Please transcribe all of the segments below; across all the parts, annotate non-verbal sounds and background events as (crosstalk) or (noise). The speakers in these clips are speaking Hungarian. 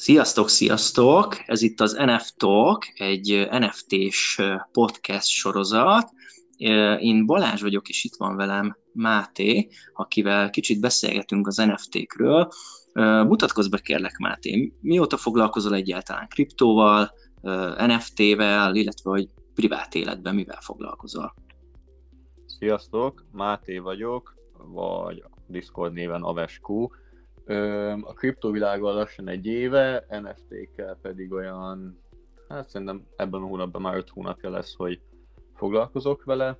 Sziasztok, sziasztok! Ez itt az NF Talk, egy NFT-s podcast sorozat. Én Balázs vagyok, és itt van velem Máté, akivel kicsit beszélgetünk az NFT-kről. Mutatkozz be kérlek, Máté, mióta foglalkozol egyáltalán kriptóval, NFT-vel, illetve hogy privát életben mivel foglalkozol? Sziasztok, Máté vagyok, vagy Discord néven Avesku a kriptovilággal lassan egy éve, NFT-kkel pedig olyan, hát szerintem ebben a hónapban már 5 hónapja lesz, hogy foglalkozok vele.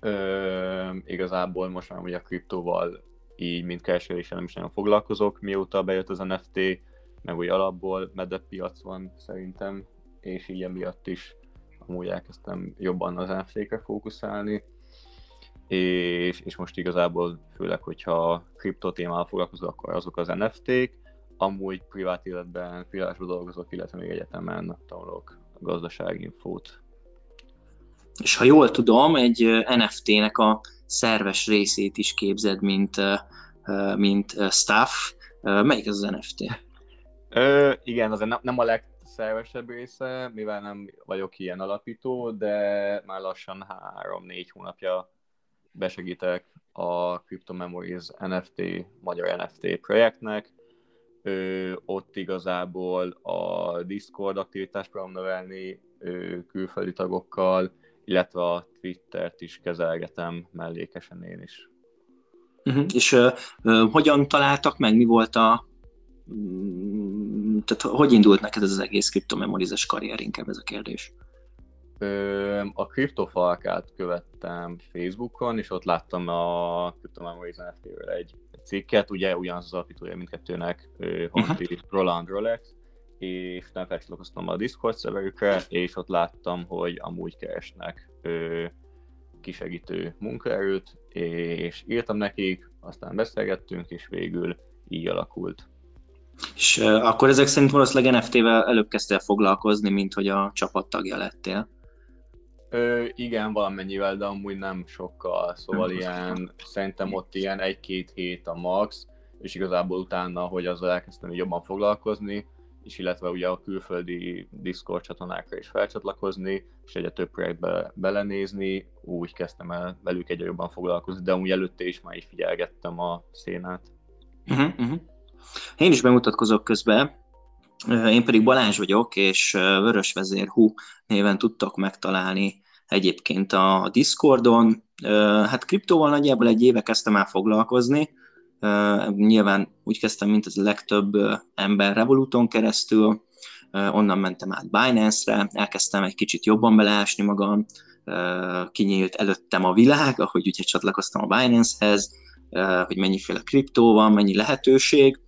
Ö, igazából most már ugye a kriptóval így, mint kereskedéssel nem is nagyon foglalkozok, mióta bejött az NFT, meg úgy alapból medebb piac van szerintem, és így emiatt is amúgy elkezdtem jobban az NFT-kre fókuszálni és, és most igazából főleg, hogyha kripto témával foglalkozok, akkor azok az NFT-k, amúgy privát életben freelance dolgozok, illetve még egyetemen tanulok gazdaságinfót. És ha jól tudom, egy NFT-nek a szerves részét is képzed, mint, mint staff. Melyik az az NFT? Ö, igen, azért nem a legszervesebb része, mivel nem vagyok ilyen alapító, de már lassan három-négy hónapja besegítek a Crypto Memories NFT, magyar NFT projektnek. Ö, ott igazából a Discord aktivitást próbálom növelni ö, külföldi tagokkal, illetve a Twittert is kezelgetem mellékesen én is. Uh-huh. És ö, ö, hogyan találtak meg, mi volt a mm, tehát hogy indult neked ez az egész kriptomemorizes karrier, inkább ez a kérdés? A kriptofalkát követtem Facebookon, és ott láttam a Memories NFT-ről egy, cikket, ugye ugyanaz az alapítója mindkettőnek, Honti. Roland Rolex, és nem felcsatlakoztam a Discord szerverükre, és ott láttam, hogy amúgy keresnek ö, kisegítő munkaerőt, és írtam nekik, aztán beszélgettünk, és végül így alakult. És uh, akkor ezek szerint valószínűleg NFT-vel előbb kezdtél foglalkozni, mint hogy a csapattagja lettél. Ö, igen, valamennyivel, de amúgy nem sokkal, szóval ilyen, szerintem ott ilyen egy-két hét a max, és igazából utána, hogy azzal elkezdtem jobban foglalkozni, és illetve ugye a külföldi Discord csatornákra is felcsatlakozni, és egyre több projektbe belenézni, úgy kezdtem el velük egyre jobban foglalkozni, de amúgy előtte is már is figyelgettem a szénát. Uh-huh, uh-huh. Én is bemutatkozok közben, én pedig Balázs vagyok, és Vörös Vezér Hu néven tudtok megtalálni egyébként a Discordon. Hát kriptóval nagyjából egy éve kezdtem el foglalkozni, nyilván úgy kezdtem, mint az legtöbb ember Revoluton keresztül, onnan mentem át Binance-re, elkezdtem egy kicsit jobban beleásni magam, kinyílt előttem a világ, ahogy ugye csatlakoztam a Binance-hez, hogy mennyiféle kriptó van, mennyi lehetőség,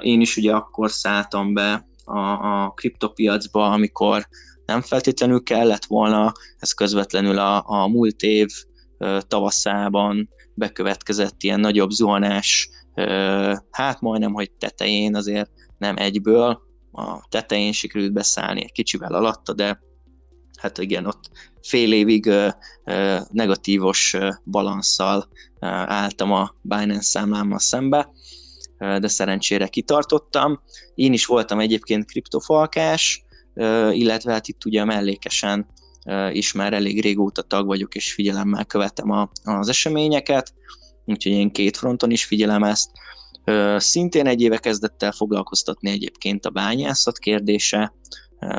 én is ugye akkor szálltam be a, a kriptopiacba, amikor nem feltétlenül kellett volna, ez közvetlenül a, a múlt év tavaszában bekövetkezett ilyen nagyobb zuhanás, hát majdnem, hogy tetején azért nem egyből, a tetején sikerült beszállni egy kicsivel alatta, de hát igen, ott fél évig negatívos balanszal álltam a Binance számlámmal szembe, de szerencsére kitartottam. Én is voltam egyébként kriptofalkás, illetve hát itt ugye mellékesen is már elég régóta tag vagyok, és figyelemmel követem a, az eseményeket, úgyhogy én két fronton is figyelem ezt. Szintén egy éve kezdett el foglalkoztatni egyébként a bányászat kérdése,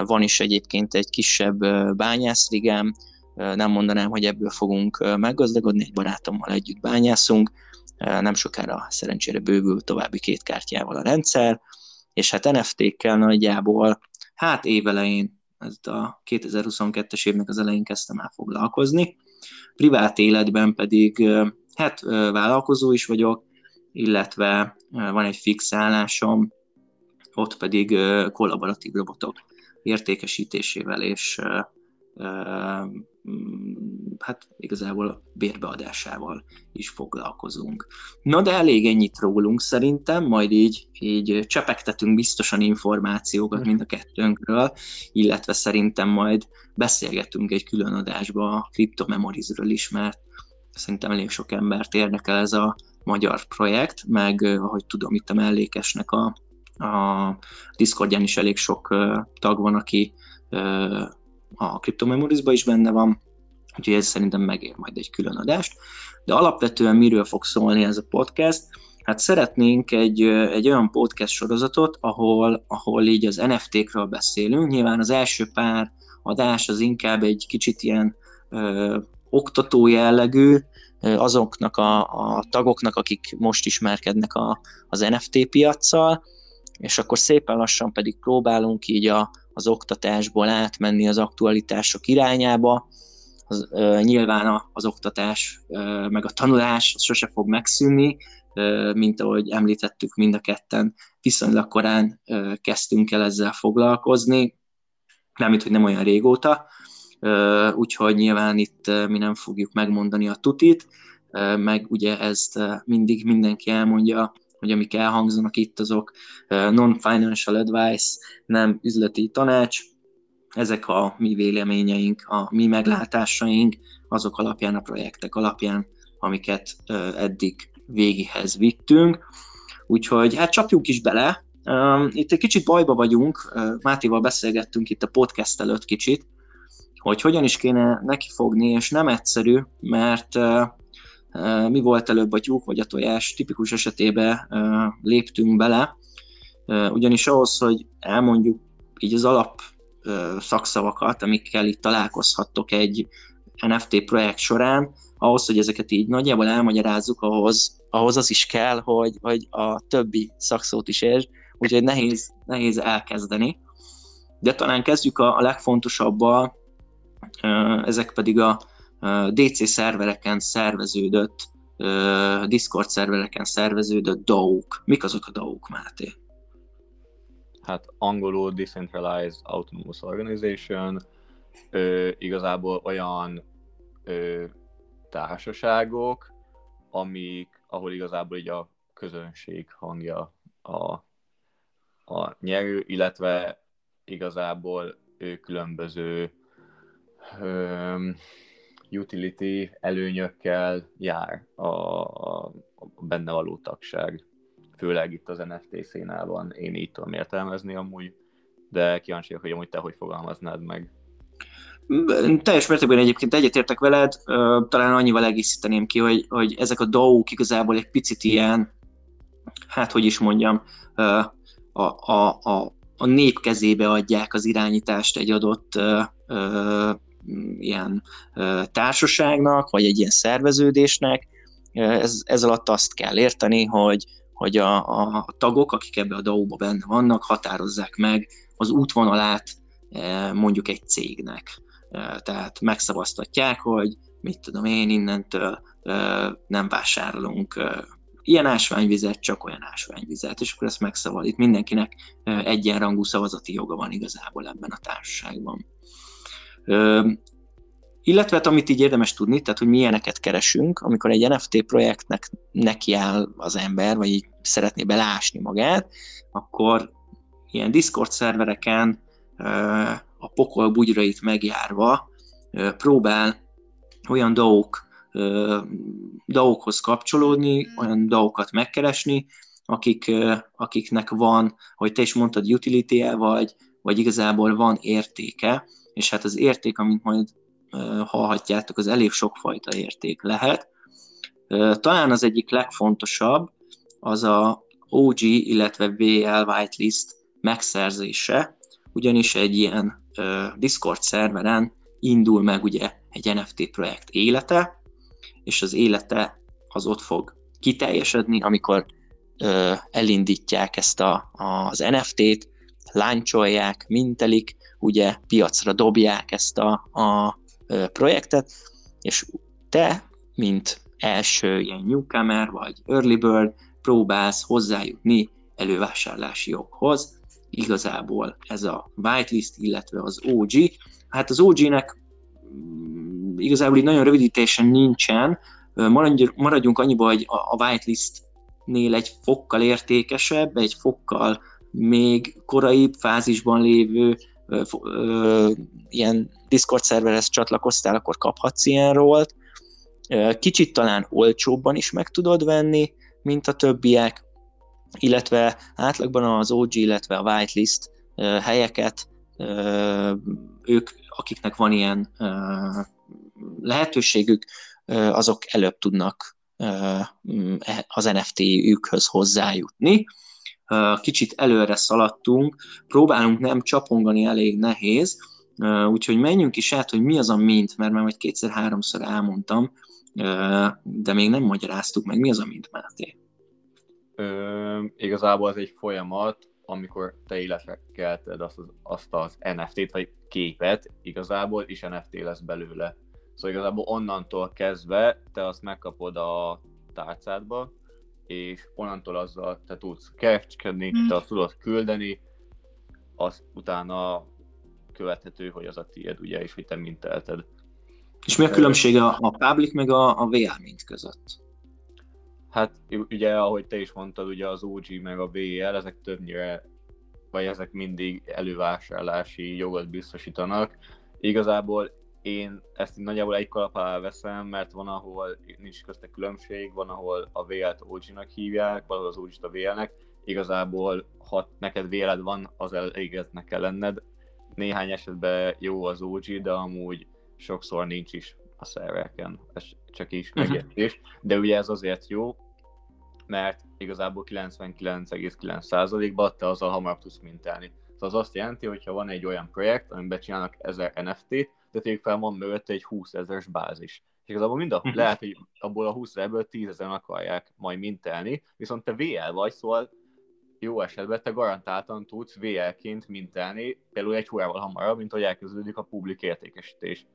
van is egyébként egy kisebb bányászligám, nem mondanám, hogy ebből fogunk meggazdagodni, egy barátommal együtt bányászunk, nem sokára szerencsére bővül további két kártyával a rendszer, és hát NFT-kkel nagyjából, hát évelején, ez a 2022-es évnek az elején kezdtem el foglalkozni. Privát életben pedig, hát vállalkozó is vagyok, illetve van egy fix állásom, ott pedig kollaboratív robotok értékesítésével és hát igazából bérbeadásával is foglalkozunk. Na de elég ennyit rólunk szerintem, majd így, így csepegtetünk biztosan információkat mind a kettőnkről, illetve szerintem majd beszélgetünk egy külön adásba a Cryptomemorizről is, mert szerintem elég sok embert érdekel ez a magyar projekt, meg ahogy tudom, itt a mellékesnek a A Discordján is elég sok tag van, aki a Crypto is benne van, úgyhogy ez szerintem megér majd egy külön adást. De alapvetően miről fog szólni ez a podcast? Hát szeretnénk egy, egy olyan podcast sorozatot, ahol, ahol így az NFT-kről beszélünk. Nyilván az első pár adás az inkább egy kicsit ilyen ö, oktató jellegű, azoknak a, a tagoknak, akik most ismerkednek a, az NFT piaccal, és akkor szépen lassan pedig próbálunk így a, az oktatásból átmenni az aktualitások irányába. Az, ö, nyilván a, az oktatás ö, meg a tanulás sose fog megszűnni, ö, mint ahogy említettük mind a ketten, viszonylag korán ö, kezdtünk el ezzel foglalkozni, nem hogy nem olyan régóta, ö, úgyhogy nyilván itt mi nem fogjuk megmondani a tutit, ö, meg ugye ezt mindig mindenki elmondja hogy amik elhangzanak itt, azok non-financial advice, nem üzleti tanács, ezek a mi véleményeink, a mi meglátásaink, azok alapján, a projektek alapján, amiket eddig végighez vittünk. Úgyhogy hát csapjunk is bele. Itt egy kicsit bajba vagyunk, Mátéval beszélgettünk itt a podcast előtt kicsit, hogy hogyan is kéne nekifogni, és nem egyszerű, mert mi volt előbb a tyúk vagy a tojás, tipikus esetében léptünk bele, ugyanis ahhoz, hogy elmondjuk így az alap szakszavakat, amikkel itt találkozhattok egy NFT projekt során, ahhoz, hogy ezeket így nagyjából elmagyarázzuk, ahhoz, ahhoz az is kell, hogy, hogy a többi szakszót is értsd, úgyhogy nehéz, nehéz elkezdeni. De talán kezdjük a, a legfontosabbal, ezek pedig a, DC szervereken szerveződött, Discord szervereken szerveződött DAO-k. Mik azok a DAO-k, Máté? Hát angolul Decentralized Autonomous Organization, ö, igazából olyan ö, társaságok, amik, ahol igazából így a közönség hangja a, a nyerő, illetve igazából ő különböző ö, utility előnyökkel jár a, a benne való tagság. Főleg itt az NFT színában én így tudom értelmezni amúgy, de kíváncsi hogy amúgy te hogy fogalmaznád meg. Teljes mértékben egyébként egyetértek veled, talán annyival egészíteném ki, hogy, hogy ezek a dolgok igazából egy picit ilyen, hát hogy is mondjam, a, a, a, a nép kezébe adják az irányítást egy adott ilyen társaságnak, vagy egy ilyen szerveződésnek. Ez, ez alatt azt kell érteni, hogy, hogy a, a tagok, akik ebbe a DAO-ba benne vannak, határozzák meg az útvonalát mondjuk egy cégnek. Tehát megszavaztatják, hogy mit tudom én, innentől nem vásárolunk ilyen ásványvizet, csak olyan ásványvizet, és akkor ezt megszavaz. Itt mindenkinek egyenrangú szavazati joga van igazából ebben a társaságban. Illetve hát, amit így érdemes tudni, tehát hogy milyeneket keresünk, amikor egy NFT projektnek nekiáll az ember, vagy így szeretné belásni magát, akkor ilyen Discord szervereken a pokol bugyrait megjárva próbál olyan DAO-khoz kapcsolódni, olyan DAO-kat megkeresni, akik, akiknek van, hogy te is mondtad, utility -e, vagy, vagy igazából van értéke, és hát az érték, amit majd hallhatjátok, az elég sokfajta érték lehet. Talán az egyik legfontosabb az a OG, illetve VL whitelist megszerzése, ugyanis egy ilyen Discord szerveren indul meg ugye egy NFT projekt élete, és az élete az ott fog kiteljesedni, amikor elindítják ezt a, az NFT-t, láncsolják, mintelik, ugye piacra dobják ezt a, a projektet, és te, mint első ilyen newcomer vagy early bird, próbálsz hozzájutni elővásárlási joghoz. Igazából ez a whitelist, illetve az OG. Hát az OG-nek mm, igazából így nagyon rövidítésen nincsen, maradjunk annyiba, hogy a whitelist-nél egy fokkal értékesebb, egy fokkal még korai fázisban lévő ö, ilyen Discord szerverhez csatlakoztál, akkor kaphatsz ilyen rólt. Kicsit talán olcsóbban is meg tudod venni, mint a többiek, illetve átlagban az OG, illetve a whitelist helyeket ők, akiknek van ilyen lehetőségük, azok előbb tudnak az NFT-ükhöz hozzájutni. Kicsit előre szaladtunk, próbálunk nem csapongani, elég nehéz, úgyhogy menjünk is át, hogy mi az a mint, mert már majd kétszer-háromszor elmondtam, de még nem magyaráztuk meg, mi az a mint, Máté. Ö, igazából ez egy folyamat, amikor te életre kelted azt az, azt az NFT-t, vagy képet, igazából is NFT lesz belőle. Szóval igazából onnantól kezdve te azt megkapod a tárcádba, és onnantól azzal te tudsz kereskedni, mm. te azt tudod küldeni, az utána követhető, hogy az a tiéd, ugye, és hogy te mintelted. És mi a különbség a, a public meg a, a VR mint között? Hát ugye, ahogy te is mondtad, ugye az OG meg a VL, ezek többnyire, vagy ezek mindig elővásárlási jogot biztosítanak. Igazából én ezt nagyjából egy kalap alá veszem, mert van, ahol nincs közte különbség, van, ahol a VL-t OG-nak hívják, valahol az OG-t a VL-nek. Igazából, ha neked véled van, az elégednek kell lenned. Néhány esetben jó az OG, de amúgy sokszor nincs is a szervereken. Ez csak is mhm. megértés. Uh-huh. De ugye ez azért jó, mert igazából 99,9%-ban te azzal hamarabb tudsz mintálni. Szóval az azt jelenti, hogy ha van egy olyan projekt, amiben csinálnak 1000 NFT-t, de tényleg fel van mögött egy 20 ezeres bázis. És igazából mind a, mhm. lehet, hogy abból a 20 ezerből 10 ezeren akarják majd mintelni, viszont te VL vagy, szóval jó esetben te garantáltan tudsz VL-ként mintelni, például egy órával hamarabb, mint hogy elkezdődik a publik értékesítés.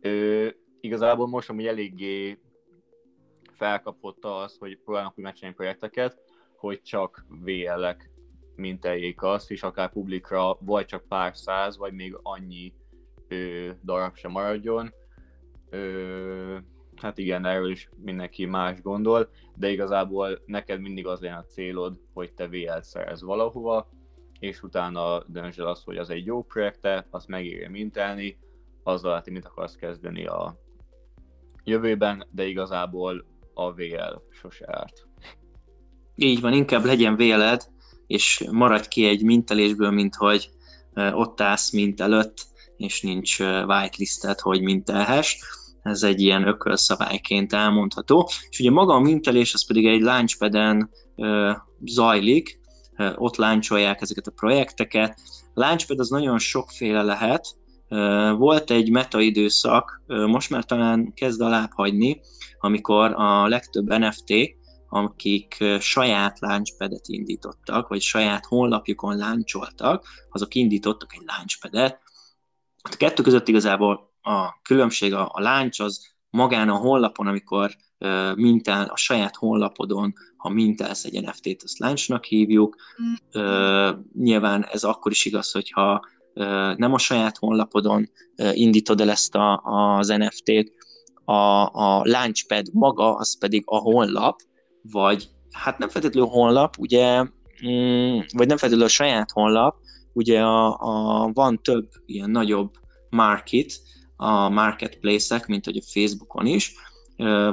Ö, igazából most amúgy eléggé felkapott az, hogy próbálnak úgy megcsinálni projekteket, hogy csak VL-ek minteljék azt, és akár publikra vagy csak pár száz, vagy még annyi ö, darab sem maradjon. Ö, hát igen, erről is mindenki más gondol, de igazából neked mindig az legyen a célod, hogy te VL-t szerez valahova, és utána döntsd el azt, hogy az egy jó projekte, azt megérje mintelni, azzal hogy mit akarsz kezdeni a jövőben, de igazából a VL sose árt. Így van, inkább legyen véled, és maradj ki egy mintelésből, mint hogy ott állsz mint előtt, és nincs whitelisted, hogy mintelhess. Ez egy ilyen ökölszabályként elmondható. És ugye maga a mintelés, az pedig egy launchpaden zajlik, ott láncsolják ezeket a projekteket. Launchpad az nagyon sokféle lehet, volt egy meta időszak, most már talán kezd alább hagyni, amikor a legtöbb NFT, akik saját launchpadet indítottak, vagy saját honlapjukon láncsoltak, azok indítottak egy launchpadet. A kettő között igazából a különbség, a, a launch az magán a honlapon, amikor uh, mintál a saját honlapodon, ha mintálsz egy NFT-t, azt launchnak hívjuk. Uh, nyilván ez akkor is igaz, hogyha uh, nem a saját honlapodon indítod el ezt a, az NFT-t, a, a Launchpad maga, az pedig a honlap, vagy hát nem feltétlenül honlap, ugye, mm, vagy nem feltétlenül a saját honlap, ugye a, a, van több ilyen nagyobb market, a marketplace-ek, mint hogy a Facebookon is,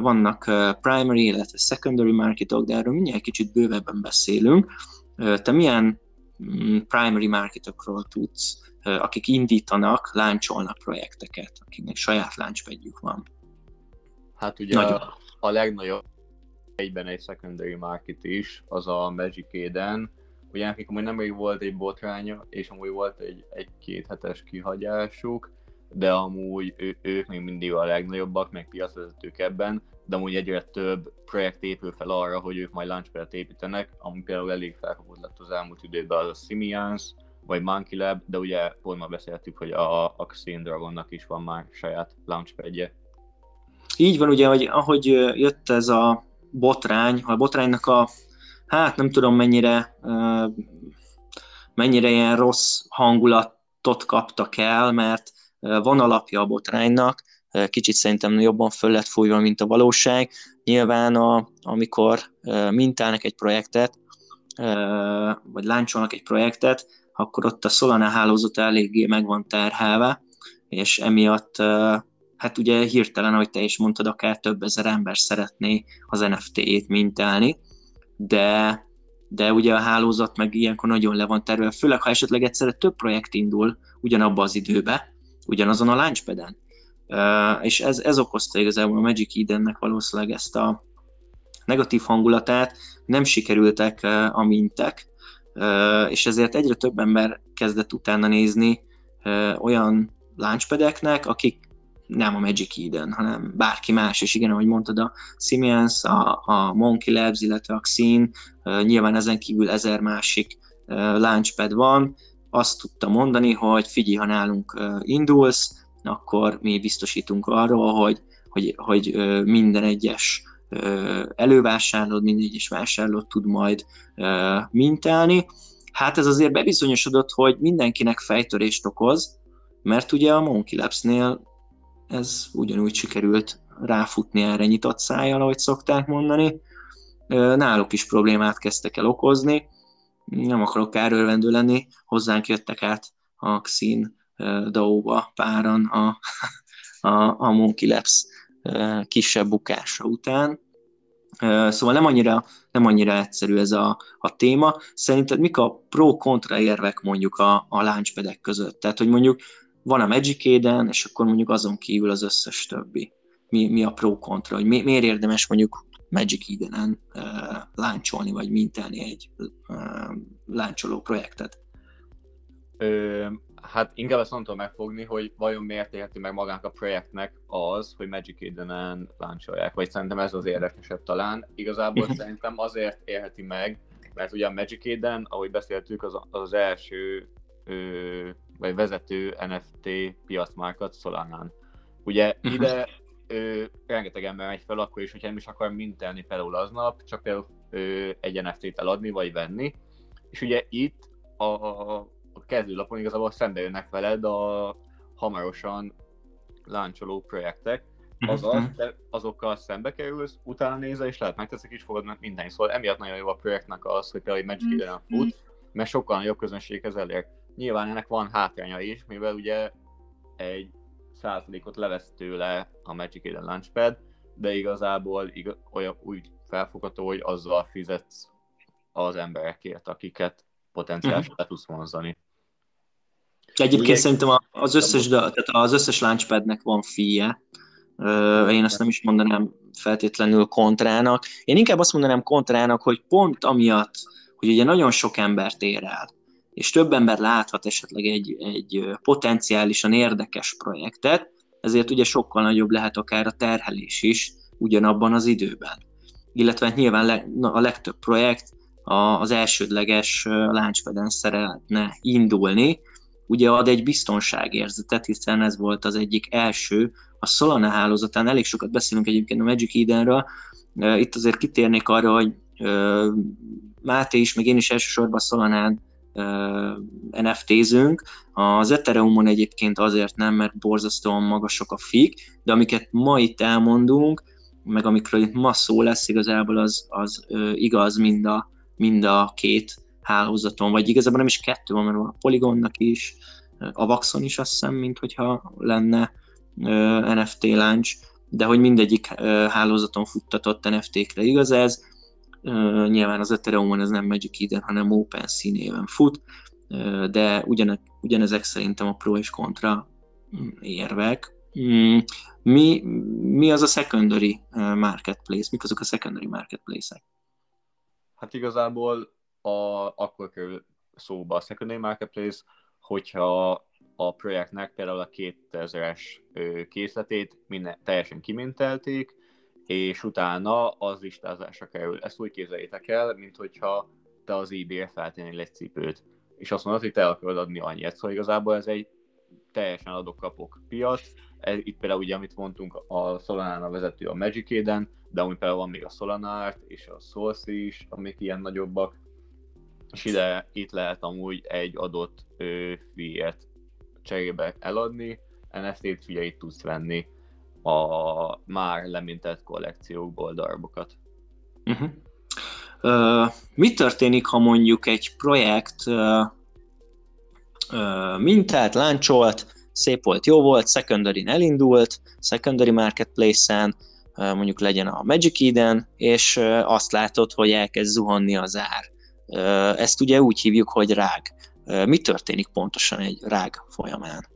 vannak primary, illetve secondary marketok, de erről mindjárt kicsit bővebben beszélünk. Te milyen mm, primary marketokról tudsz, akik indítanak, láncsolnak projekteket, akiknek saját launchpadjük van? Hát ugye a, a legnagyobb egyben egy secondary market is, az a Magic Eden. Ugye nekik amúgy nemrég volt egy botránya, és amúgy volt egy, egy-két hetes kihagyásuk, de amúgy ő, ők még mindig a legnagyobbak, meg piacvezetők ebben, de amúgy egyre több projekt épül fel arra, hogy ők majd launchpad építenek, ami például elég felkapott lett az elmúlt időben az a Simians, vagy Monkey Lab, de ugye pont ma beszéltük, hogy a, a Xene Dragonnak is van már saját launchpadje. Így van ugye, hogy ahogy jött ez a botrány, a botránynak a, hát nem tudom mennyire, mennyire ilyen rossz hangulatot kaptak el, mert van alapja a botránynak, kicsit szerintem jobban föl lett fújva, mint a valóság. Nyilván, a, amikor mintálnak egy projektet, vagy láncsolnak egy projektet, akkor ott a Solana hálózat eléggé meg van terhelve, és emiatt hát ugye hirtelen, ahogy te is mondtad, akár több ezer ember szeretné az NFT-ét mintálni, de de ugye a hálózat meg ilyenkor nagyon le van terve, főleg ha esetleg egyszerre több projekt indul ugyanabba az időbe, ugyanazon a launchpaden. Uh, és ez, ez okozta igazából a Magic Edennek valószínűleg ezt a negatív hangulatát, nem sikerültek a mintek, és ezért egyre több ember kezdett utána nézni olyan launchpadeknek, akik nem a Magic Eden, hanem bárki más, és igen, ahogy mondtad, a Simians, a, a Monkey Labs, illetve a Xin, nyilván ezen kívül ezer másik launchpad van, azt tudta mondani, hogy figyelj, ha nálunk indulsz, akkor mi biztosítunk arról, hogy, hogy, hogy minden egyes elővásárlód, minden egyes vásárlót tud majd mintálni. Hát ez azért bebizonyosodott, hogy mindenkinek fejtörést okoz, mert ugye a Monkey Labs-nél ez ugyanúgy sikerült ráfutni erre nyitott szájjal, ahogy szokták mondani. Náluk is problémát kezdtek el okozni, nem akarok kárőrvendő lenni, hozzánk jöttek át a Xin DAO-ba páran a, (laughs) a, a Monkey Labs kisebb bukása után. Szóval nem annyira, nem annyira egyszerű ez a, a téma. Szerinted mik a pro-kontra érvek mondjuk a, a launchpadek között? Tehát, hogy mondjuk van a Magic Eden, és akkor mondjuk azon kívül az összes többi. Mi, mi a pro-kontra, hogy mi, miért érdemes mondjuk Magic Eden-en uh, láncsolni, vagy mintelni egy uh, láncsoló projektet? Ö, hát inkább ezt nem tudom megfogni, hogy vajon miért érti meg magának a projektnek az, hogy Magic Eden-en láncsolják, vagy szerintem ez az érdekesebb talán. Igazából szerintem azért érheti meg, mert ugye a Magic Eden, ahogy beszéltük, az, az első ö, vagy vezető NFT piacmárkat Solanán. Ugye mhm. ide ö, rengeteg ember megy fel akkor is, hogyha nem is akar mintelni például aznap, csak például ö, egy NFT-t eladni vagy venni. És ugye itt a, a kezdőlapon igazából szembe jönnek veled a hamarosan láncsoló projektek, mhm. azaz, te azokkal szembe kerülsz, utána nézel, és lehet megteszek is fogod minden. Szóval emiatt nagyon jó a projektnek az, hogy például egy Magic Eden fut, mert sokkal nagyobb közönséghez elér. Nyilván ennek van hátránya is, mivel ugye egy százalékot levesz tőle a Magic Eden Launchpad, de igazából igaz, olyan úgy felfogható, hogy azzal fizetsz az emberekért, akiket potenciálisan uh-huh. le tudsz vonzani. Egyébként Ugye, szerintem az összes, tehát az összes Launchpadnek van fie. Én azt nem is mondanám feltétlenül kontrának. Én inkább azt mondanám kontrának, hogy pont amiatt, hogy ugye nagyon sok embert ér el, és több ember láthat esetleg egy, egy potenciálisan érdekes projektet, ezért ugye sokkal nagyobb lehet akár a terhelés is ugyanabban az időben. Illetve hát nyilván le, a legtöbb projekt az elsődleges launchpad szeretne indulni, ugye ad egy biztonságérzetet, hiszen ez volt az egyik első, a Solana hálózatán. Elég sokat beszélünk egyébként a Magic Edenről, itt azért kitérnék arra, hogy Máté is, meg én is elsősorban Solanán NFT-zünk. Az Ethereumon egyébként azért nem, mert borzasztóan magasok a fik, de amiket ma itt elmondunk, meg amikről itt ma szó lesz, igazából az, az igaz mind a, mind a két hálózaton, vagy igazából nem is kettő van, mert van a Polygonnak is, a Vaxon is azt hiszem, mint hogyha lenne NFT launch, de hogy mindegyik hálózaton futtatott NFT-kre igaz ez, nyilván az Ethereumon ez nem Magic Eden, hanem OpenSea néven fut, de ugyane, ugyanezek szerintem a pro és kontra mm, érvek. Mm, mi, mi az a secondary marketplace? Mik azok a secondary marketplace-ek? Hát igazából a, akkor kerül szóba a secondary marketplace, hogyha a projektnek például a 2000-es készletét minden, teljesen kimintelték, és utána az listázásra kerül. Ezt úgy képzeljétek el, mint hogyha te az eBay-re feltennél egy cipőt, és azt mondod, hogy te akarod adni annyit. Szóval igazából ez egy teljesen adok-kapok piac. Ez, itt például ugye, amit mondtunk, a Solana vezető a Magic Eden, de úgy például van még a Solanart és a Source is, amik ilyen nagyobbak, és ide itt lehet amúgy egy adott fiat cserébe eladni, NFT-t ugye itt tudsz venni a már lemintett kollekciókból darabokat. Uh-huh. Uh, mi történik, ha mondjuk egy projekt uh, uh, mintát láncsolt, szép volt, jó volt, secondary elindult, secondary marketplace-en, uh, mondjuk legyen a Magic Eden, és uh, azt látod, hogy elkezd zuhanni az ár. Ezt ugye úgy hívjuk, hogy rág. Mi történik pontosan egy rág folyamán?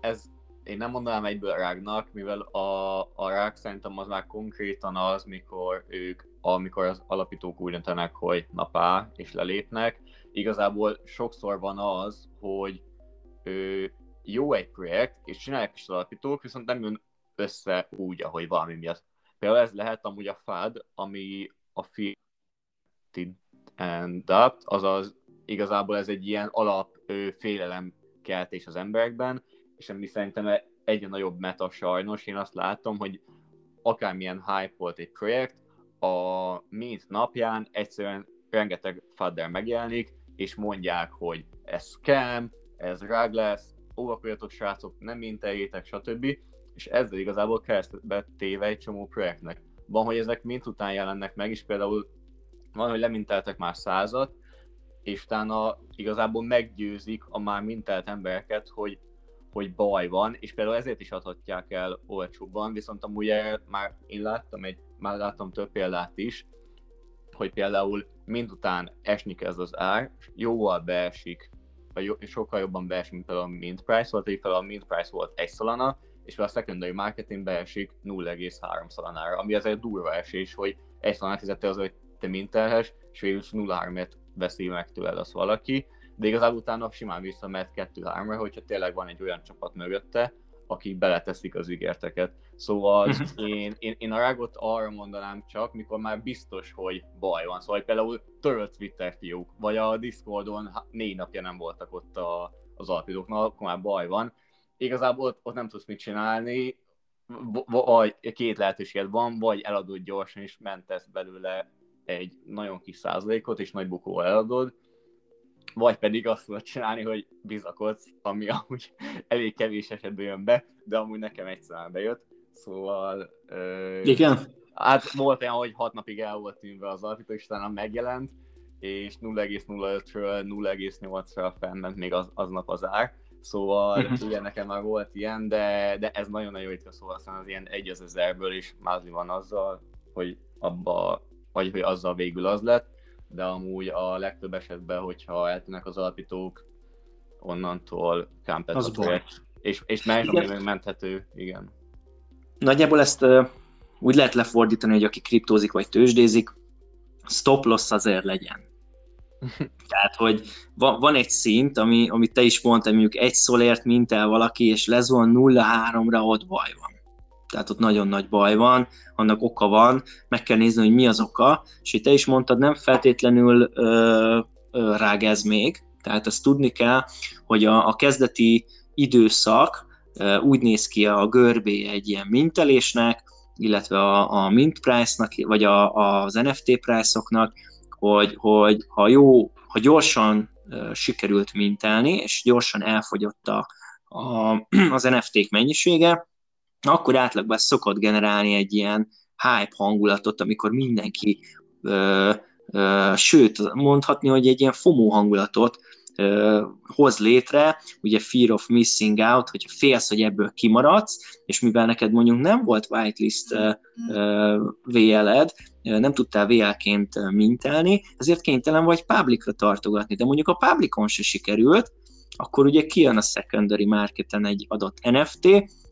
Ez én nem mondanám egyből rágnak, mivel a, a rág szerintem az már konkrétan az, mikor ők, amikor az alapítók úgy döntenek, hogy napá, és lelépnek. Igazából sokszor van az, hogy ő, jó egy projekt, és csinálják is az alapítók, viszont nem jön össze úgy, ahogy valami miatt. Például ez lehet amúgy a FAD, ami a Feed and azaz igazából ez egy ilyen alap félelem keltés az emberekben, és ami szerintem egyre nagyobb meta sajnos, én azt látom, hogy akármilyen hype volt egy projekt, a mint napján egyszerűen rengeteg fadder megjelenik, és mondják, hogy ez scam, ez rág lesz, óvakodjatok srácok, nem minteljétek, stb. És ezzel igazából keresztbe téve egy csomó projektnek. Van, hogy ezek mint után jelennek meg, és például van, hogy leminteltek már százat, és utána igazából meggyőzik a már mintelt embereket, hogy, hogy baj van, és például ezért is adhatják el olcsóbban, viszont amúgy már én láttam, egy, már láttam több példát is, hogy például mindután esni kezd az ár, jóval beesik, vagy sokkal jobban beesik, mint például a mint price volt, így például a mint price volt egy szalana, és a secondary marketing beesik 0,3 szalanára, ami azért durva esés, hogy egy szalánát fizette az, hogy te mintelhes, és végül 0,3-et veszi meg tőled az valaki, de igazából utána simán visszamehet 2-3-ra, hogyha tényleg van egy olyan csapat mögötte, akik beleteszik az ígérteket. Szóval mhm. én, én, én a rágot arra mondanám csak, mikor már biztos, hogy baj van. Szóval például törött Twitter fiúk, vagy a Discordon négy napja nem voltak ott a, az alapítóknak, akkor már baj van. Igazából ott, ott nem tudsz mit csinálni, vagy két lehetőséged van, vagy eladod gyorsan, és mentesz belőle egy nagyon kis százalékot, és nagy bukó eladod, vagy pedig azt tudod csinálni, hogy bizakodsz, ami amúgy (laughs) elég kevés esetben jön be, de amúgy nekem egyszer bejött, szóval... Ö, Igen? Hát volt olyan, hogy hat napig el volt tűnve az alapító, és utána megjelent, és 0,05-ről 0,8-ra felment még az, aznap az ár, Szóval uh-huh. igen, nekem már volt ilyen, de, de ez nagyon-nagyon ritka, szóval aztán az ilyen egy az ezerből is mázni van azzal, hogy abba, vagy hogy azzal végül az lett, de amúgy a legtöbb esetben, hogyha eltűnnek az alapítók, onnantól kámpet az a és, és más, ami menthető, igen. Nagyjából ezt uh, úgy lehet lefordítani, hogy aki kriptózik vagy tőzsdézik, stop loss azért legyen. (laughs) Tehát, hogy van, van egy szint, ami, amit te is mondtál, mondjuk egy szolért el valaki, és lezon 0-3-ra, ott baj van. Tehát ott nagyon nagy baj van, annak oka van, meg kell nézni, hogy mi az oka, és te is mondtad, nem feltétlenül ö, ö, rág még, tehát ezt tudni kell, hogy a, a kezdeti időszak ö, úgy néz ki a görbé egy ilyen mintelésnek, illetve a, a mint price-nak, vagy a, az NFT price-oknak, hogy, hogy ha jó, ha gyorsan uh, sikerült mintelni, és gyorsan elfogyott a, a, az NFT-k mennyisége, akkor átlagban szokott generálni egy ilyen hype hangulatot, amikor mindenki, ö, ö, sőt, mondhatni, hogy egy ilyen FOMO hangulatot ö, hoz létre, ugye fear of missing out, hogyha félsz, hogy ebből kimaradsz, és mivel neked mondjuk nem volt whitelist ö, ö, VL-ed, nem tudtál VL-ként mintelni, ezért kénytelen vagy publicra tartogatni, de mondjuk a publicon se sikerült, akkor ugye kijön a secondary marketen egy adott NFT,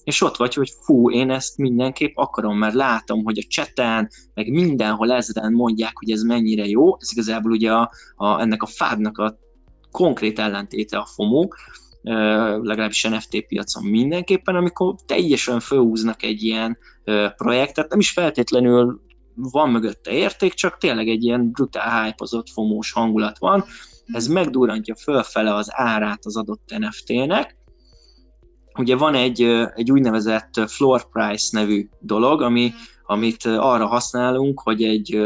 és ott vagy, hogy fú, én ezt mindenképp akarom, mert látom, hogy a cseten, meg mindenhol ezeren mondják, hogy ez mennyire jó, ez igazából ugye a, a, ennek a fádnak a konkrét ellentéte a FOMO, legalábbis NFT piacon mindenképpen, amikor teljesen fölhúznak egy ilyen projektet, nem is feltétlenül van mögötte érték, csak tényleg egy ilyen brutál hype fomós hangulat van, ez megdurrantja fölfele az árát az adott NFT-nek, ugye van egy, egy úgynevezett floor price nevű dolog, ami, amit arra használunk, hogy egy,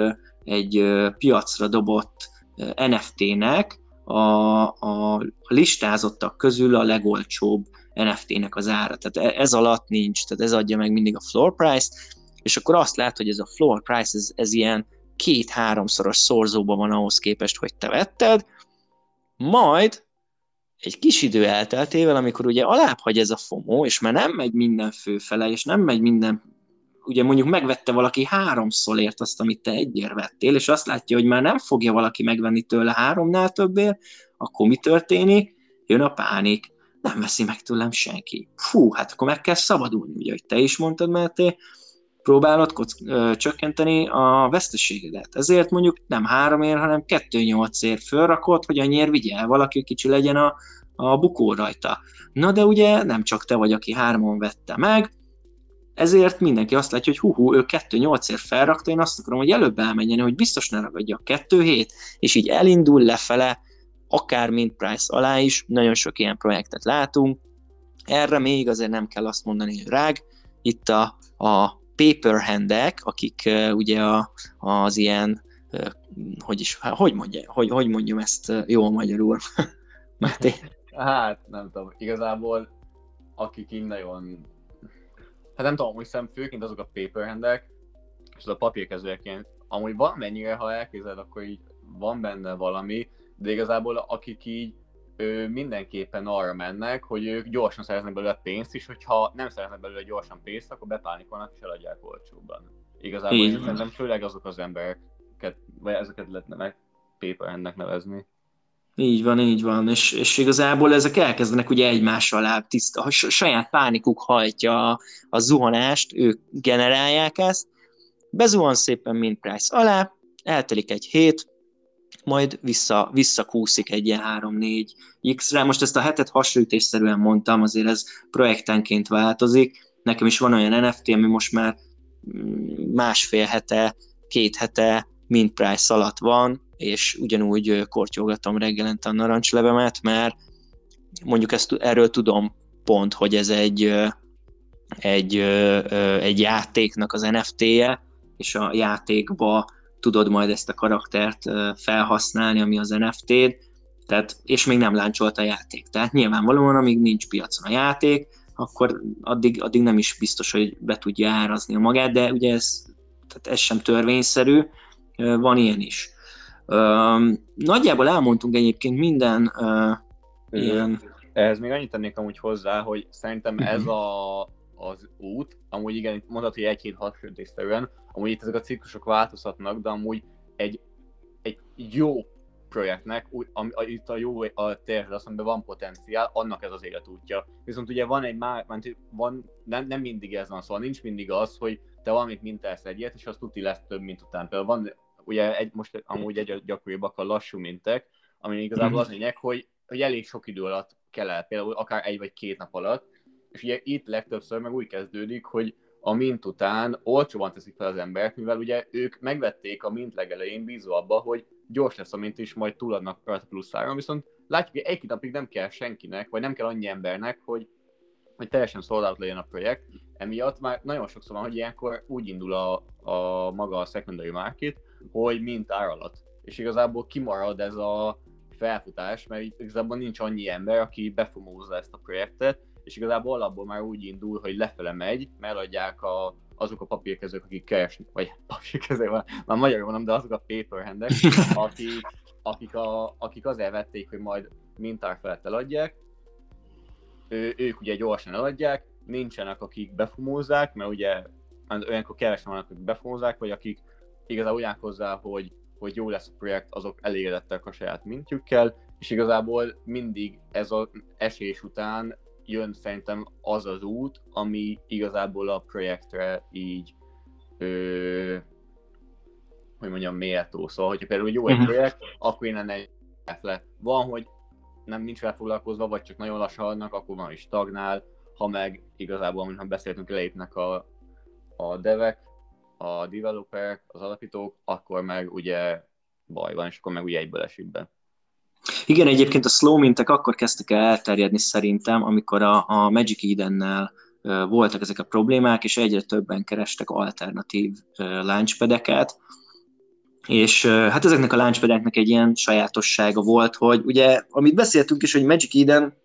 egy piacra dobott NFT-nek a, a listázottak közül a legolcsóbb NFT-nek az ára. Tehát e, ez alatt nincs, tehát ez adja meg mindig a floor price-t, és akkor azt lát, hogy ez a floor price, ez, ez ilyen két-háromszoros szorzóban van ahhoz képest, hogy te vetted, majd egy kis idő elteltével, amikor ugye alább hagy ez a FOMO, és már nem megy minden főfele, és nem megy minden ugye mondjuk megvette valaki háromszor ért azt, amit te egyért vettél, és azt látja, hogy már nem fogja valaki megvenni tőle háromnál többért, akkor mi történik? Jön a pánik, nem veszi meg tőlem senki. Fú, hát akkor meg kell szabadulni, ugye, hogy te is mondtad, Máté, próbálod kock, ö, csökkenteni a veszteségedet. Ezért mondjuk nem három ér, hanem kettő nyolc ér fölrakod, hogy annyiért vigyel valaki, kicsi legyen a, a bukó rajta. Na de ugye nem csak te vagy, aki hárman vette meg, ezért mindenki azt látja, hogy hú, ő 2-8 ér felrakta, én azt akarom, hogy előbb elmenjen, hogy biztos ne ragadja a 2 hét, és így elindul lefele, akár mint price alá is, nagyon sok ilyen projektet látunk, erre még azért nem kell azt mondani, hogy rág, itt a, a paperhandek, akik ugye a, az ilyen, hogy is, hogy, mondja, hogy, hogy mondjam ezt jól magyarul? (laughs) Máté? Hát, nem tudom, igazából akik így hát nem tudom, hogy szem főként azok a paperhandek, és az a papírkezőeként, amúgy valamennyire, ha elképzeled, akkor így van benne valami, de igazából akik így ő mindenképpen arra mennek, hogy ők gyorsan szereznek belőle pénzt, és hogyha nem szereznek belőle gyorsan pénzt, akkor bepánikolnak és eladják olcsóbban. Igazából én szerintem főleg azok az embereket, vagy ezeket lehetne paperhandnek nevezni. Így van, így van, és, és igazából ezek elkezdenek ugye egymás alá tiszta, a saját pánikuk hajtja a, a zuhanást, ők generálják ezt, bezuhan szépen mint price alá, eltelik egy hét, majd vissza, visszakúszik egy ilyen 3-4 X-re. Most ezt a hetet hasonlítésszerűen mondtam, azért ez projektenként változik. Nekem is van olyan NFT, ami most már mm, másfél hete, két hete mint price alatt van, és ugyanúgy kortyolgatom reggelente a narancslevemet, mert mondjuk ezt, erről tudom pont, hogy ez egy, egy, egy játéknak az NFT-je, és a játékba tudod majd ezt a karaktert felhasználni, ami az NFT-d, tehát, és még nem láncsolt a játék. Tehát nyilvánvalóan, amíg nincs piacon a játék, akkor addig, addig nem is biztos, hogy be tudja árazni a magát, de ugye ez, tehát ez sem törvényszerű, van ilyen is. Nagyjából elmondtunk egyébként minden ilyen... Ehhez még annyit tennék amúgy hozzá, hogy szerintem ez a, az út, amúgy igen, mondhatod, hogy egy hét hasonlítésszerűen, amúgy itt ezek a ciklusok változhatnak, de amúgy egy, egy jó projektnek, ami, a, itt a jó a térsed, azt van potenciál, annak ez az életútja. Viszont ugye van egy már, van, nem, nem mindig ez van, szóval nincs mindig az, hogy te valamit mintálsz egyet, és az tuti lesz több, mint után. Például van ugye egy, most amúgy egy gyakoribbak a lassú mintek, ami igazából az lényeg, hogy, hogy elég sok idő alatt kell el, például akár egy vagy két nap alatt, és ugye itt legtöbbször meg úgy kezdődik, hogy a mint után olcsóban teszik fel az embert, mivel ugye ők megvették a mint legelején bízva abba, hogy gyors lesz a mint, és majd túladnak rajta plusz áron, viszont látjuk, hogy egy napig nem kell senkinek, vagy nem kell annyi embernek, hogy, hogy teljesen szolgálat legyen a projekt. Emiatt már nagyon sokszor van, hogy ilyenkor úgy indul a, a maga a secondary market, hogy mint ár alatt. És igazából kimarad ez a felfutás, mert igazából nincs annyi ember, aki befomózza ezt a projektet, és igazából alapból már úgy indul, hogy lefele megy, mert a, azok a papírkezők, akik keresnek, vagy (laughs) papírkezők, már magyarul mondom, de azok a paperhandek, (laughs) akik, akik, a, akik azért vették, hogy majd mintár felett eladják, ő, ők ugye gyorsan eladják, nincsenek, akik befumózzák, mert ugye olyankor kevesen vannak, akik befumózzák, vagy akik igazából úgy hozzá, hogy, hogy jó lesz a projekt, azok elégedettek a saját mintjükkel, és igazából mindig ez az esés után jön szerintem az az út, ami igazából a projektre így ö, hogy mondjam, méltó. Szóval, hogyha például jó egy mhm. projekt, akkor én ennek le. Van, hogy nem nincs vele foglalkozva, vagy csak nagyon lassan adnak, akkor van is stagnál, ha meg igazából, amint beszéltünk, lépnek a, a devek, a developerek, az alapítók, akkor meg ugye baj van, és akkor meg ugye egyből esik be. Igen, egyébként a slow mintek akkor kezdtek el elterjedni szerintem, amikor a, a Magic Eden-nel voltak ezek a problémák, és egyre többen kerestek alternatív launchpadeket, és hát ezeknek a launchpadeknek egy ilyen sajátossága volt, hogy ugye, amit beszéltünk is, hogy Magic Eden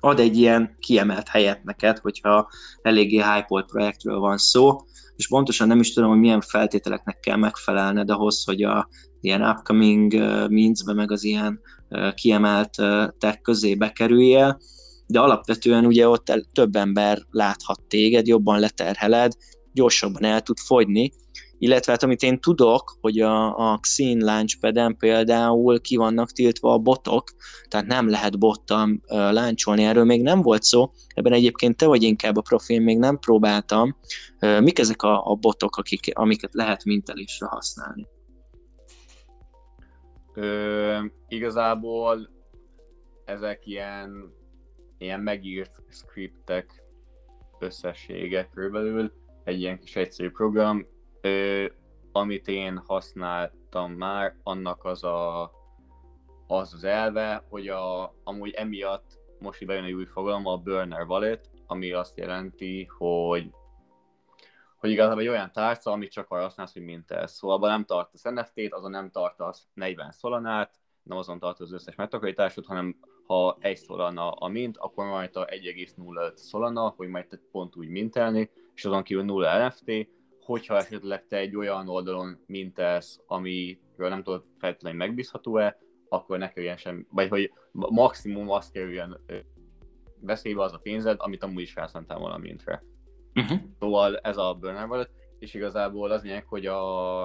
ad egy ilyen kiemelt helyet neked, hogyha eléggé hype projektről van szó, és pontosan nem is tudom, hogy milyen feltételeknek kell megfelelned ahhoz, hogy a ilyen upcoming means meg az ilyen kiemelt tech közé bekerüljél, de alapvetően ugye ott több ember láthat téged, jobban leterheled, gyorsabban el tud fogyni, illetve hát amit én tudok, hogy a, a Xin Launchpad-en például ki vannak tiltva a botok, tehát nem lehet bottal láncsolni, erről még nem volt szó, ebben egyébként te vagy inkább a profil, még nem próbáltam. Mik ezek a, a botok, akik, amiket lehet mintelésre használni? Ö, igazából ezek ilyen, ilyen megírt scriptek összessége körülbelül, egy ilyen kis egyszerű program, ö, amit én használtam már, annak az a, az, az elve, hogy a, amúgy emiatt most így bejön egy új fogalom, a burner wallet, ami azt jelenti, hogy hogy igazából egy olyan tárca, amit csak arra használsz, hogy mintel. Szóval abban nem tartasz NFT-t, azon nem tartasz 40 szolanát, nem azon tartasz az összes megtakarításod, hanem ha egy szolana a mint, akkor majd a 1,05 szolana, hogy majd te pont úgy mintelni, és azon kívül 0 NFT, hogyha esetleg te egy olyan oldalon mintelsz, amiről nem tudod feltétlenül megbízható-e, akkor ne kerüljen sem, vagy hogy maximum azt kerüljön veszélybe az a pénzed, amit amúgy is felszántál volna mintre. Uh-huh. Szóval ez a Burner és igazából az lényeg, hogy a,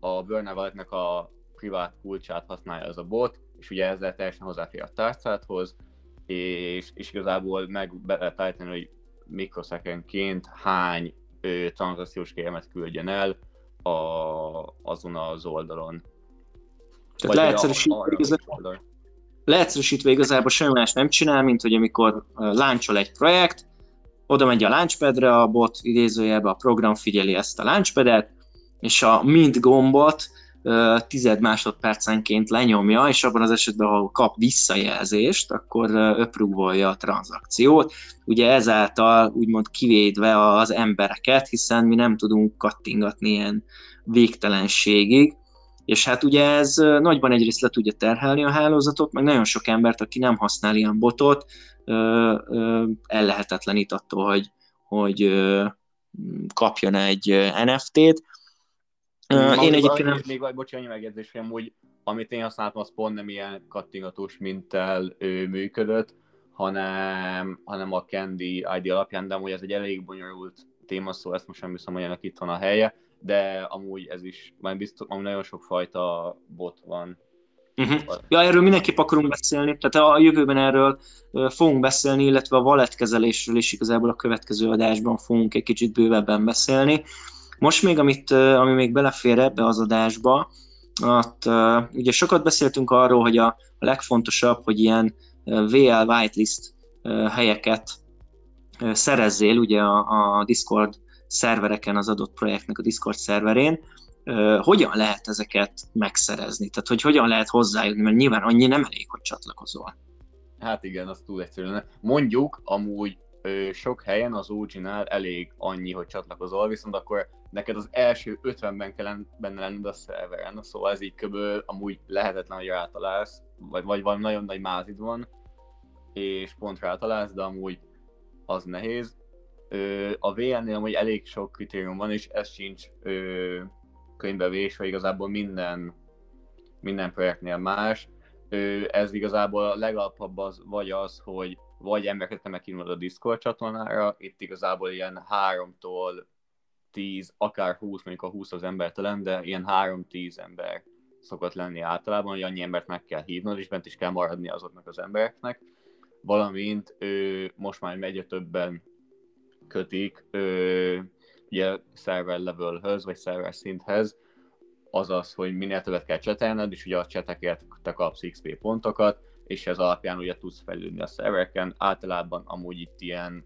a Burner a privát kulcsát használja ez a bot, és ugye ezzel teljesen hozzáfér a tárcádhoz, és, és igazából meg be lehet állítani, hogy mikroszekenként hány ö, tranzakciós kérelmet küldjen el a, azon az oldalon. Tehát leegyszerűsítve, igazából, leegyszerűsítve igazából semmi más nem csinál, mint hogy amikor láncsol egy projekt, oda megy a launchpadre, a bot idézőjelben a program figyeli ezt a launchpadet, és a mint gombot tized másodpercenként lenyomja, és abban az esetben, ha kap visszajelzést, akkor öprúvolja a tranzakciót. Ugye ezáltal úgymond kivédve az embereket, hiszen mi nem tudunk kattingatni ilyen végtelenségig, és hát ugye ez nagyban egyrészt le tudja terhelni a hálózatot, meg nagyon sok embert, aki nem használ ilyen botot, ellehetetlenít attól, hogy, hogy kapjon egy NFT-t. Uh, én egyébként nem... Még vagy, bocsánat, megjegyzés, hogy amúgy, amit én használtam, az pont nem ilyen kattingatós minttel ő, működött, hanem, hanem a Candy ID alapján, de amúgy ez egy elég bonyolult téma, szóval ezt most nem hiszem, hogy ennek itt van a helye, de amúgy ez is, már biztos, amúgy nagyon sok fajta bot van. Uh-huh. Ja, erről mindenképp akarunk beszélni, tehát a jövőben erről fogunk beszélni, illetve a wallet kezelésről is igazából a következő adásban fogunk egy kicsit bővebben beszélni. Most még, amit, ami még belefér ebbe az adásba, ott, ugye sokat beszéltünk arról, hogy a, legfontosabb, hogy ilyen VL whitelist helyeket szerezzél ugye a, a Discord szervereken, az adott projektnek a Discord szerverén, hogyan lehet ezeket megszerezni? Tehát, hogy hogyan lehet hozzájutni, mert nyilván annyi nem elég, hogy csatlakozol. Hát igen, az túl egyszerű. Mondjuk, amúgy sok helyen az OG-nál elég annyi, hogy csatlakozol, viszont akkor neked az első 50-ben kell benne lenned a szerveren, szóval ez így kb. amúgy lehetetlen, hogy rátalálsz, vagy, vagy valami nagyon nagy mázid van, és pont rátalálsz, de amúgy az nehéz. A VN-nél amúgy elég sok kritérium van, és ez sincs könyvbe vésve, igazából minden, minden projektnél más. Ez igazából a legalapabb az, vagy az, hogy vagy embereket kell meghívnod a Discord csatornára, itt igazából ilyen 3-tól 10, akár 20, mondjuk a 20 az embertelen, de ilyen 3-10 ember szokott lenni általában, hogy annyi embert meg kell hívnod, és bent is kell maradni azoknak az embereknek, valamint ő, most már egyre többen kötik ő, ugye server levelhöz, vagy server szinthez, azaz, hogy minél többet kell csetelned, és ugye a cseteket te kapsz XP pontokat, és ez alapján ugye tudsz fejlődni a szervereken. Általában amúgy itt ilyen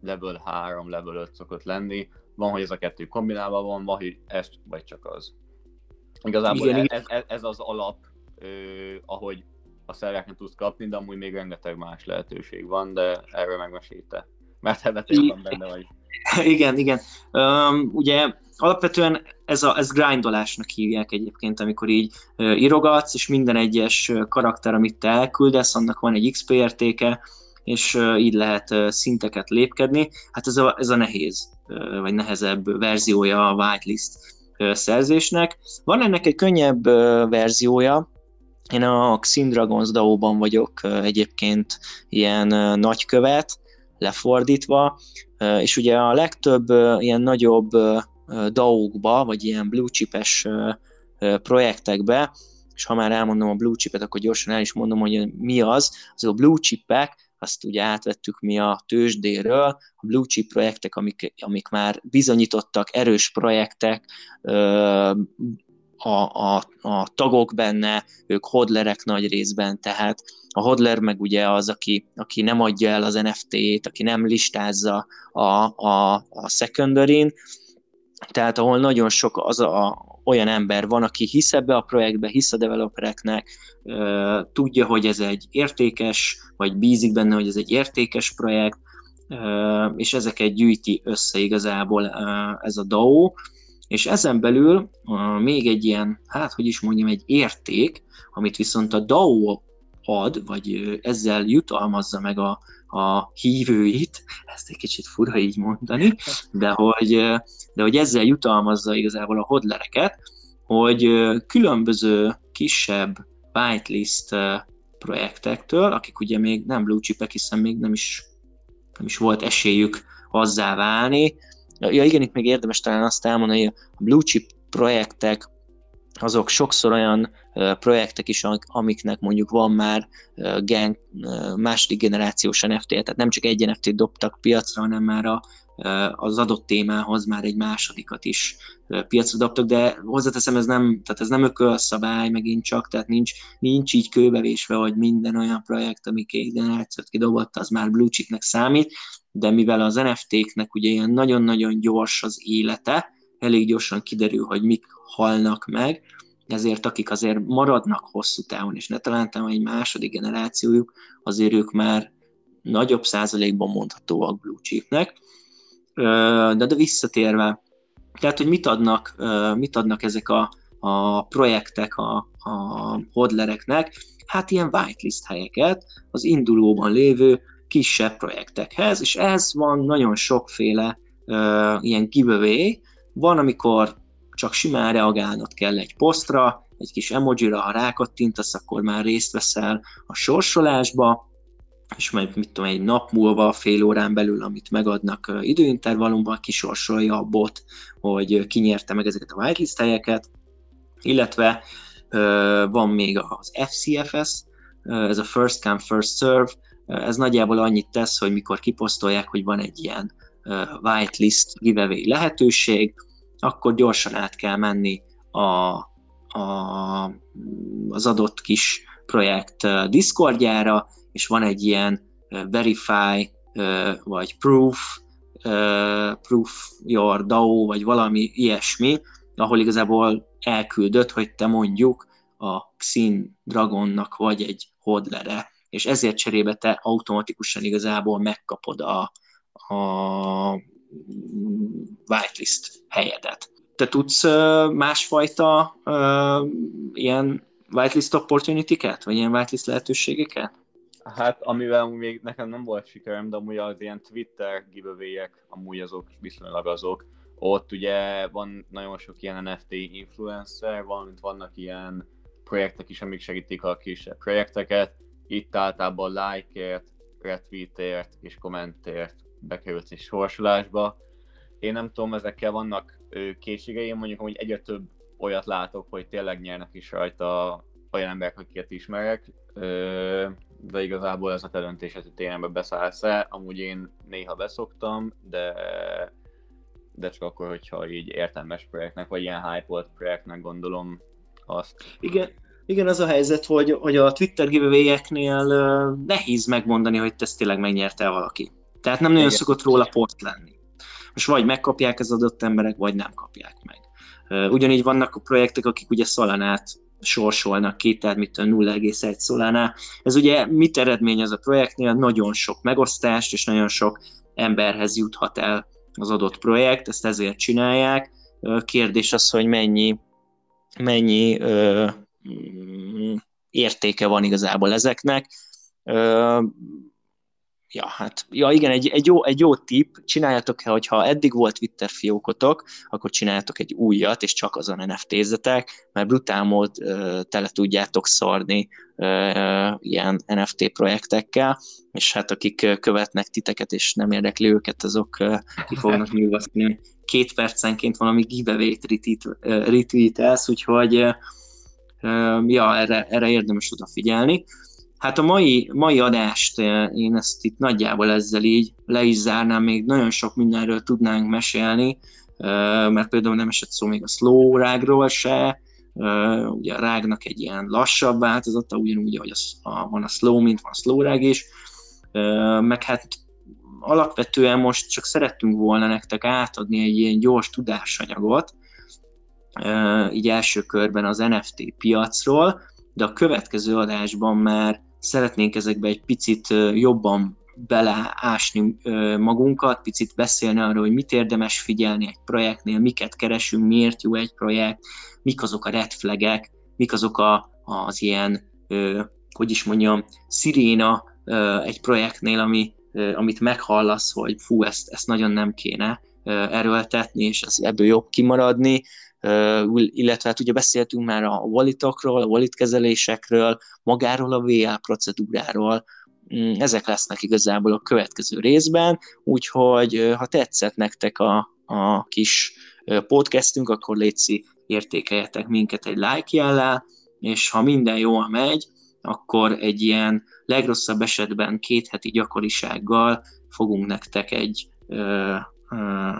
level 3, level 5 szokott lenni. Van, hogy ez a kettő kombinálva van, van, hogy ez vagy csak az. Igazából igen, ez, ez, ez, az alap, ö, ahogy a szervereken tudsz kapni, de amúgy még rengeteg más lehetőség van, de erről megmesélte. Mert van benne vagy. (laughs) Igen, igen. Um, ugye alapvetően ez, a, ez grindolásnak hívják egyébként, amikor így uh, írogatsz, és minden egyes karakter, amit te elküldesz, annak van egy XP értéke, és uh, így lehet uh, szinteket lépkedni. Hát ez a, ez a nehéz, uh, vagy nehezebb verziója a whitelist szerzésnek. Van ennek egy könnyebb verziója, én a Xin Dragons DAO-ban vagyok egyébként ilyen nagykövet, lefordítva, és ugye a legtöbb ilyen nagyobb DAO-kba, vagy ilyen blue chipes projektekbe, és ha már elmondom a blue chipet, akkor gyorsan el is mondom, hogy mi az. Az a blue chipek, azt ugye átvettük mi a tőzsdéről, a blue chip projektek, amik, amik már bizonyítottak, erős projektek, a, a, a tagok benne, ők hodlerek nagy részben, tehát a hodler meg ugye az, aki, aki nem adja el az NFT-t, aki nem listázza a, a, a secondary tehát ahol nagyon sok az a, olyan ember van, aki hisz ebbe a projektbe, hisz a developereknek, tudja, hogy ez egy értékes, vagy bízik benne, hogy ez egy értékes projekt, és ezeket gyűjti össze igazából ez a DAO, és ezen belül még egy ilyen, hát hogy is mondjam, egy érték, amit viszont a DAO ad, vagy ezzel jutalmazza meg a, a hívőit, (laughs) ezt egy kicsit fura így mondani, de hogy, de hogy ezzel jutalmazza igazából a hodlereket, hogy különböző kisebb whitelist projektektől, akik ugye még nem blue chipek, hiszen még nem is, nem is volt esélyük azzá válni. Ja igen, itt még érdemes talán azt elmondani, hogy a blue chip projektek azok sokszor olyan projektek is, amiknek mondjuk van már gang, második generációs NFT, tehát nem csak egy NFT dobtak piacra, hanem már a, az adott témához már egy másodikat is piacra dobtak, de hozzáteszem, ez nem, tehát ez nem ökölszabály megint csak, tehát nincs, nincs így kőbevésve, hogy minden olyan projekt, ami két generációt kidobott, az már blue chipnek számít, de mivel az NFT-knek ugye ilyen nagyon-nagyon gyors az élete, elég gyorsan kiderül, hogy mik halnak meg, ezért akik azért maradnak hosszú távon, és ne találtam egy második generációjuk, azért ők már nagyobb százalékban mondhatóak blue chipnek. De, de visszatérve, tehát, hogy mit adnak, mit adnak ezek a, a projektek a, a hodlereknek, hát ilyen whitelist helyeket az indulóban lévő kisebb projektekhez, és ez van nagyon sokféle uh, ilyen giveaway, van, amikor csak simán reagálnod kell egy posztra, egy kis emojira, ha rákattintasz, akkor már részt veszel a sorsolásba, és majd mit tudom, egy nap múlva, fél órán belül, amit megadnak időintervallumban, kisorsolja a bot, hogy kinyerte meg ezeket a whitelist helyeket, illetve van még az FCFS, ez a First Come, First Serve, ez nagyjából annyit tesz, hogy mikor kiposztolják, hogy van egy ilyen whitelist giveaway lehetőség, akkor gyorsan át kell menni a, a, az adott kis projekt Discordjára, és van egy ilyen verify, vagy proof, proof your DAO, vagy valami ilyesmi, ahol igazából elküldött, hogy te mondjuk a Xin Dragonnak vagy egy hodlere, és ezért cserébe te automatikusan igazából megkapod a, a whitelist helyedet. Te tudsz másfajta ilyen whitelist opportunity-ket, vagy ilyen whitelist lehetőségeket? Hát, amivel még nekem nem volt sikerem, de amúgy az ilyen Twitter giveaway amúgy azok viszonylag azok. Ott ugye van nagyon sok ilyen NFT influencer, valamint vannak ilyen projektek is, amik segítik a kisebb projekteket. Itt általában like-ért, retweetért és kommentért bekerült egy sorsolásba. Én nem tudom, ezekkel vannak készségeim, mondjuk hogy egyre több olyat látok, hogy tényleg nyernek is rajta olyan emberek, akiket ismerek, de igazából ez a te döntésed, hogy tényleg beszállsz-e. Amúgy én néha beszoktam, de, de csak akkor, hogyha így értelmes projektnek, vagy ilyen hype projektnek gondolom azt. Igen, igen, az a helyzet, hogy, hogy a Twitter giveaway-eknél nehéz megmondani, hogy ezt tényleg megnyerte valaki. Tehát nem nagyon Igen. szokott róla poszt lenni. Most vagy megkapják az adott emberek, vagy nem kapják meg. Ugyanígy vannak a projektek, akik ugye szalanát sorsolnak ki, tehát mit 0,1 szolánál. Ez ugye mit eredményez a projektnél? Nagyon sok megosztást, és nagyon sok emberhez juthat el az adott projekt, ezt ezért csinálják. Kérdés az, hogy mennyi, mennyi ö, értéke van igazából ezeknek. Ö, Ja, hát, ja igen, egy, egy, jó, egy jó tipp, csináljátok-e, hogyha eddig volt Twitter fiókotok, akkor csináljátok egy újat, és csak azon NFT-zetek, mert brutál mód uh, tele tudjátok szarni uh, ilyen NFT projektekkel, és hát akik követnek titeket, és nem érdekli őket, azok uh, ki fognak nyugodni. Két percenként valami giveaway-t retweetelsz, úgyhogy ja, erre, erre érdemes odafigyelni. Hát a mai, mai adást én ezt itt nagyjából ezzel így le is zárnám, még nagyon sok mindenről tudnánk mesélni, mert például nem esett szó még a slow rágról se, ugye a rágnak egy ilyen lassabb változata, ugyanúgy, ahogy a, a, van a slow, mint van a slow rág is, meg hát alapvetően most csak szerettünk volna nektek átadni egy ilyen gyors tudásanyagot, így első körben az NFT piacról, de a következő adásban már szeretnénk ezekbe egy picit jobban beleásni magunkat, picit beszélni arról, hogy mit érdemes figyelni egy projektnél, miket keresünk, miért jó egy projekt, mik azok a red flagek, mik azok a, az ilyen, hogy is mondjam, sziréna egy projektnél, ami, amit meghallasz, hogy fú, ezt, ezt nagyon nem kéne erőltetni, és ebből jobb kimaradni, illetve hát ugye beszéltünk már a wallitokról, a wallet kezelésekről, magáról a VA procedúráról, mm, ezek lesznek igazából a következő részben, úgyhogy ha tetszett nektek a, a kis podcastünk, akkor létszi értékeljetek minket egy like jellel, és ha minden jól megy, akkor egy ilyen legrosszabb esetben két heti gyakorisággal fogunk nektek egy ö, ö,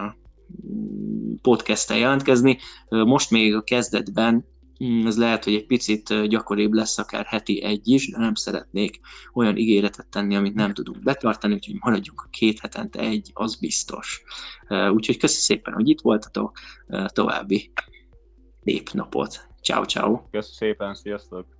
podcast jelentkezni. Most még a kezdetben mm, ez lehet, hogy egy picit gyakoribb lesz, akár heti egy is, de nem szeretnék olyan ígéretet tenni, amit nem tudunk betartani, úgyhogy maradjunk a két hetente egy, az biztos. Úgyhogy köszi szépen, hogy itt voltatok, további szép napot. Ciao, ciao. Köszönöm szépen, sziasztok!